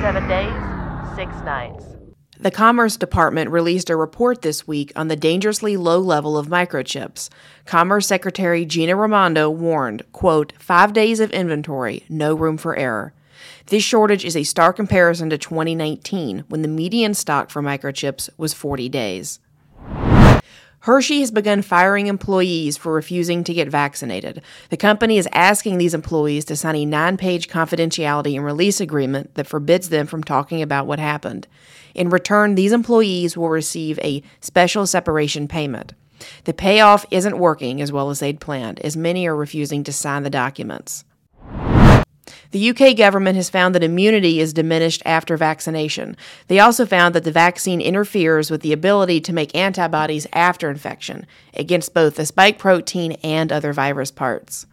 Seven days, six nights. The Commerce Department released a report this week on the dangerously low level of microchips. Commerce Secretary Gina Raimondo warned, quote, five days of inventory, no room for error. This shortage is a stark comparison to 2019, when the median stock for microchips was 40 days. Hershey has begun firing employees for refusing to get vaccinated. The company is asking these employees to sign a nine page confidentiality and release agreement that forbids them from talking about what happened. In return, these employees will receive a special separation payment. The payoff isn't working as well as they'd planned, as many are refusing to sign the documents. The UK government has found that immunity is diminished after vaccination. They also found that the vaccine interferes with the ability to make antibodies after infection against both the spike protein and other virus parts.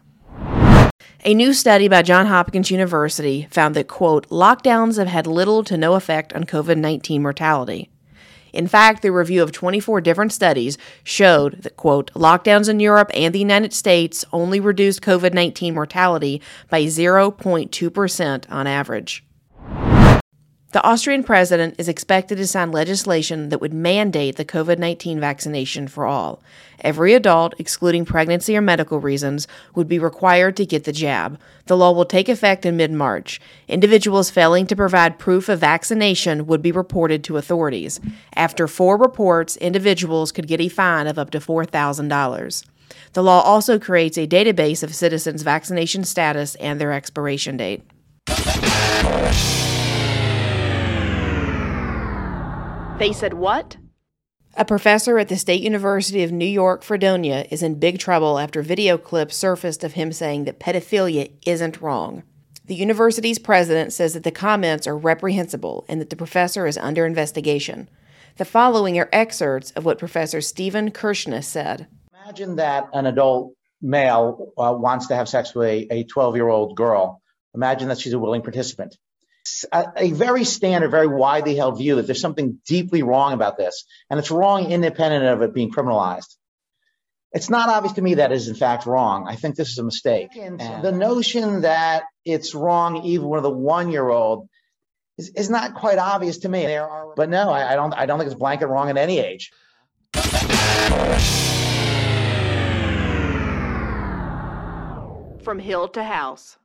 A new study by Johns Hopkins University found that, quote, lockdowns have had little to no effect on COVID 19 mortality. In fact, the review of 24 different studies showed that, quote, lockdowns in Europe and the United States only reduced COVID 19 mortality by 0.2% on average. The Austrian president is expected to sign legislation that would mandate the COVID 19 vaccination for all. Every adult, excluding pregnancy or medical reasons, would be required to get the jab. The law will take effect in mid March. Individuals failing to provide proof of vaccination would be reported to authorities. After four reports, individuals could get a fine of up to $4,000. The law also creates a database of citizens' vaccination status and their expiration date. They said what? A professor at the State University of New York, Fredonia, is in big trouble after video clips surfaced of him saying that pedophilia isn't wrong. The university's president says that the comments are reprehensible and that the professor is under investigation. The following are excerpts of what Professor Stephen Kershnar said. Imagine that an adult male uh, wants to have sex with a 12 year old girl. Imagine that she's a willing participant a, a, very standard, very widely held view that there's something deeply wrong about this, and it's wrong independent of it being criminalized. It's not obvious to me that is in fact wrong. I think this is a mistake. And the notion that it's wrong even with a one-year-old is, is not quite obvious to me. But no, I, I don't. I don't think it's blanket wrong at any age. From Hill to House.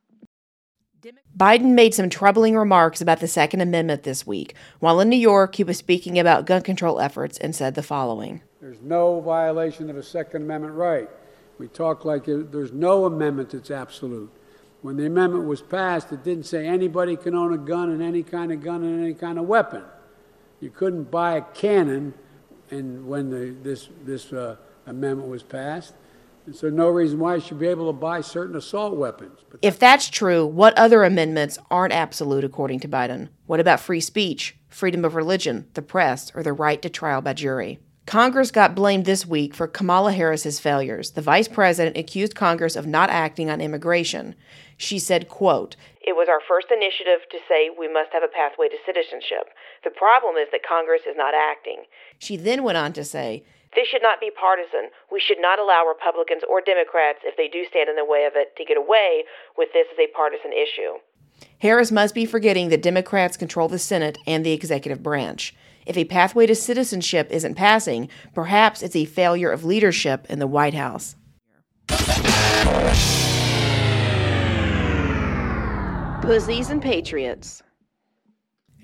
Biden made some troubling remarks about the Second Amendment this week. While in New York, he was speaking about gun control efforts and said the following There's no violation of a Second Amendment right. We talk like there's no amendment that's absolute. When the amendment was passed, it didn't say anybody can own a gun and any kind of gun and any kind of weapon. You couldn't buy a cannon and when the, this, this uh, amendment was passed. And so, no reason why you should be able to buy certain assault weapons. But if that's true, what other amendments aren't absolute, according to Biden? What about free speech, freedom of religion, the press, or the right to trial by jury? Congress got blamed this week for Kamala Harris's failures. The vice president accused Congress of not acting on immigration. She said, quote, It was our first initiative to say we must have a pathway to citizenship. The problem is that Congress is not acting. She then went on to say, this should not be partisan. We should not allow Republicans or Democrats, if they do stand in the way of it, to get away with this as a partisan issue. Harris must be forgetting that Democrats control the Senate and the executive branch. If a pathway to citizenship isn't passing, perhaps it's a failure of leadership in the White House. Pussies and Patriots.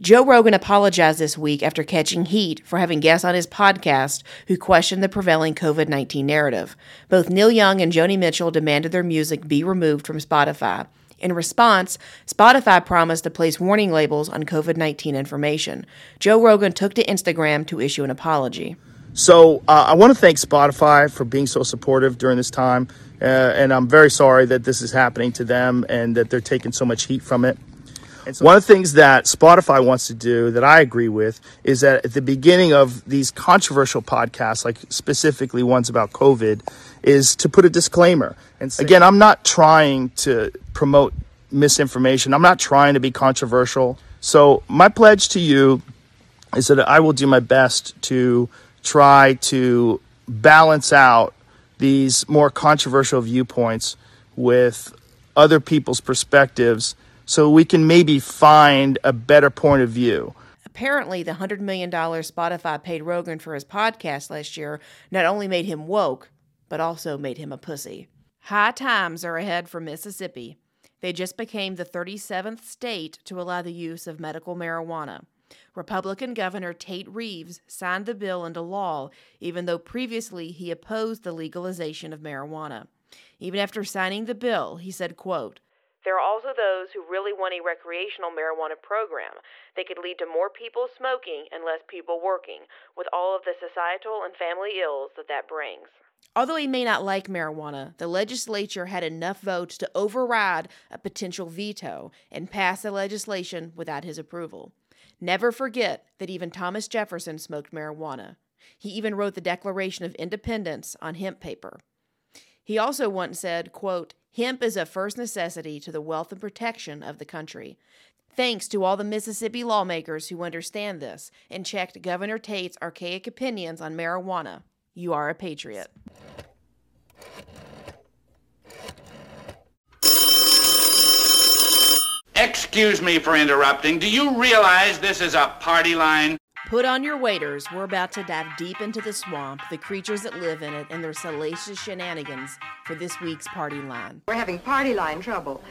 Joe Rogan apologized this week after catching heat for having guests on his podcast who questioned the prevailing COVID 19 narrative. Both Neil Young and Joni Mitchell demanded their music be removed from Spotify. In response, Spotify promised to place warning labels on COVID 19 information. Joe Rogan took to Instagram to issue an apology. So uh, I want to thank Spotify for being so supportive during this time. Uh, and I'm very sorry that this is happening to them and that they're taking so much heat from it. So One of the things that Spotify wants to do that I agree with is that at the beginning of these controversial podcasts, like specifically ones about COVID, is to put a disclaimer. And say, again, I'm not trying to promote misinformation. I'm not trying to be controversial. So my pledge to you is that I will do my best to try to balance out these more controversial viewpoints with other people's perspectives so we can maybe find a better point of view. Apparently, the $100 million Spotify paid Rogan for his podcast last year not only made him woke, but also made him a pussy. High times are ahead for Mississippi. They just became the 37th state to allow the use of medical marijuana. Republican Governor Tate Reeves signed the bill into law, even though previously he opposed the legalization of marijuana. Even after signing the bill, he said, quote, There are also those who really want a recreational marijuana program. They could lead to more people smoking and less people working, with all of the societal and family ills that that brings. Although he may not like marijuana, the legislature had enough votes to override a potential veto and pass the legislation without his approval. Never forget that even Thomas Jefferson smoked marijuana. He even wrote the Declaration of Independence on hemp paper. He also once said, quote, Hemp is a first necessity to the wealth and protection of the country. Thanks to all the Mississippi lawmakers who understand this and checked Governor Tate's archaic opinions on marijuana. You are a patriot. Excuse me for interrupting. Do you realize this is a party line? Put on your waders. We're about to dive deep into the swamp, the creatures that live in it, and their salacious shenanigans for this week's party line. We're having party line trouble.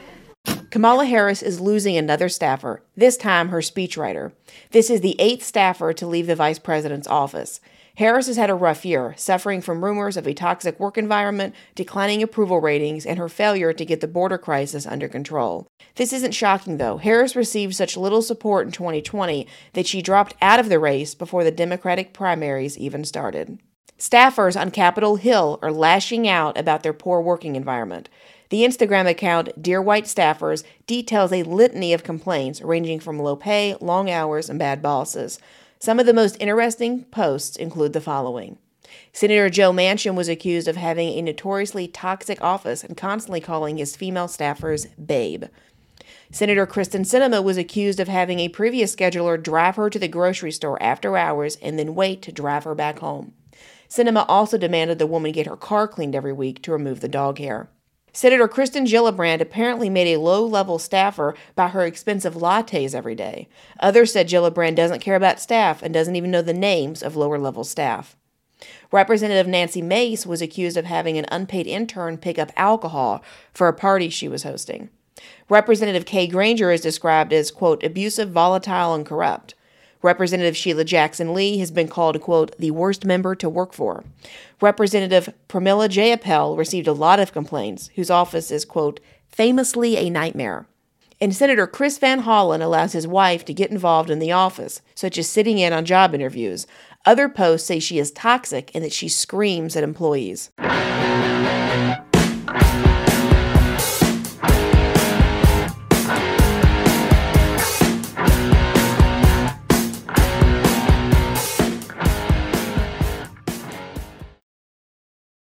Kamala Harris is losing another staffer, this time her speechwriter. This is the eighth staffer to leave the vice president's office. Harris has had a rough year, suffering from rumors of a toxic work environment, declining approval ratings, and her failure to get the border crisis under control. This isn't shocking, though. Harris received such little support in 2020 that she dropped out of the race before the Democratic primaries even started. Staffers on Capitol Hill are lashing out about their poor working environment. The Instagram account Dear White Staffers details a litany of complaints ranging from low pay, long hours, and bad bosses. Some of the most interesting posts include the following. Senator Joe Manchin was accused of having a notoriously toxic office and constantly calling his female staffers babe. Senator Kyrsten Sinema was accused of having a previous scheduler drive her to the grocery store after hours and then wait to drive her back home. Sinema also demanded the woman get her car cleaned every week to remove the dog hair. Senator Kirsten Gillibrand apparently made a low level staffer buy her expensive lattes every day. Others said Gillibrand doesn't care about staff and doesn't even know the names of lower level staff. Representative Nancy Mace was accused of having an unpaid intern pick up alcohol for a party she was hosting. Representative Kay Granger is described as, quote, abusive, volatile, and corrupt. Representative Sheila Jackson Lee has been called, quote, the worst member to work for. Representative Pramila Jayapal received a lot of complaints, whose office is, quote, famously a nightmare. And Senator Chris Van Hollen allows his wife to get involved in the office, such as sitting in on job interviews. Other posts say she is toxic and that she screams at employees.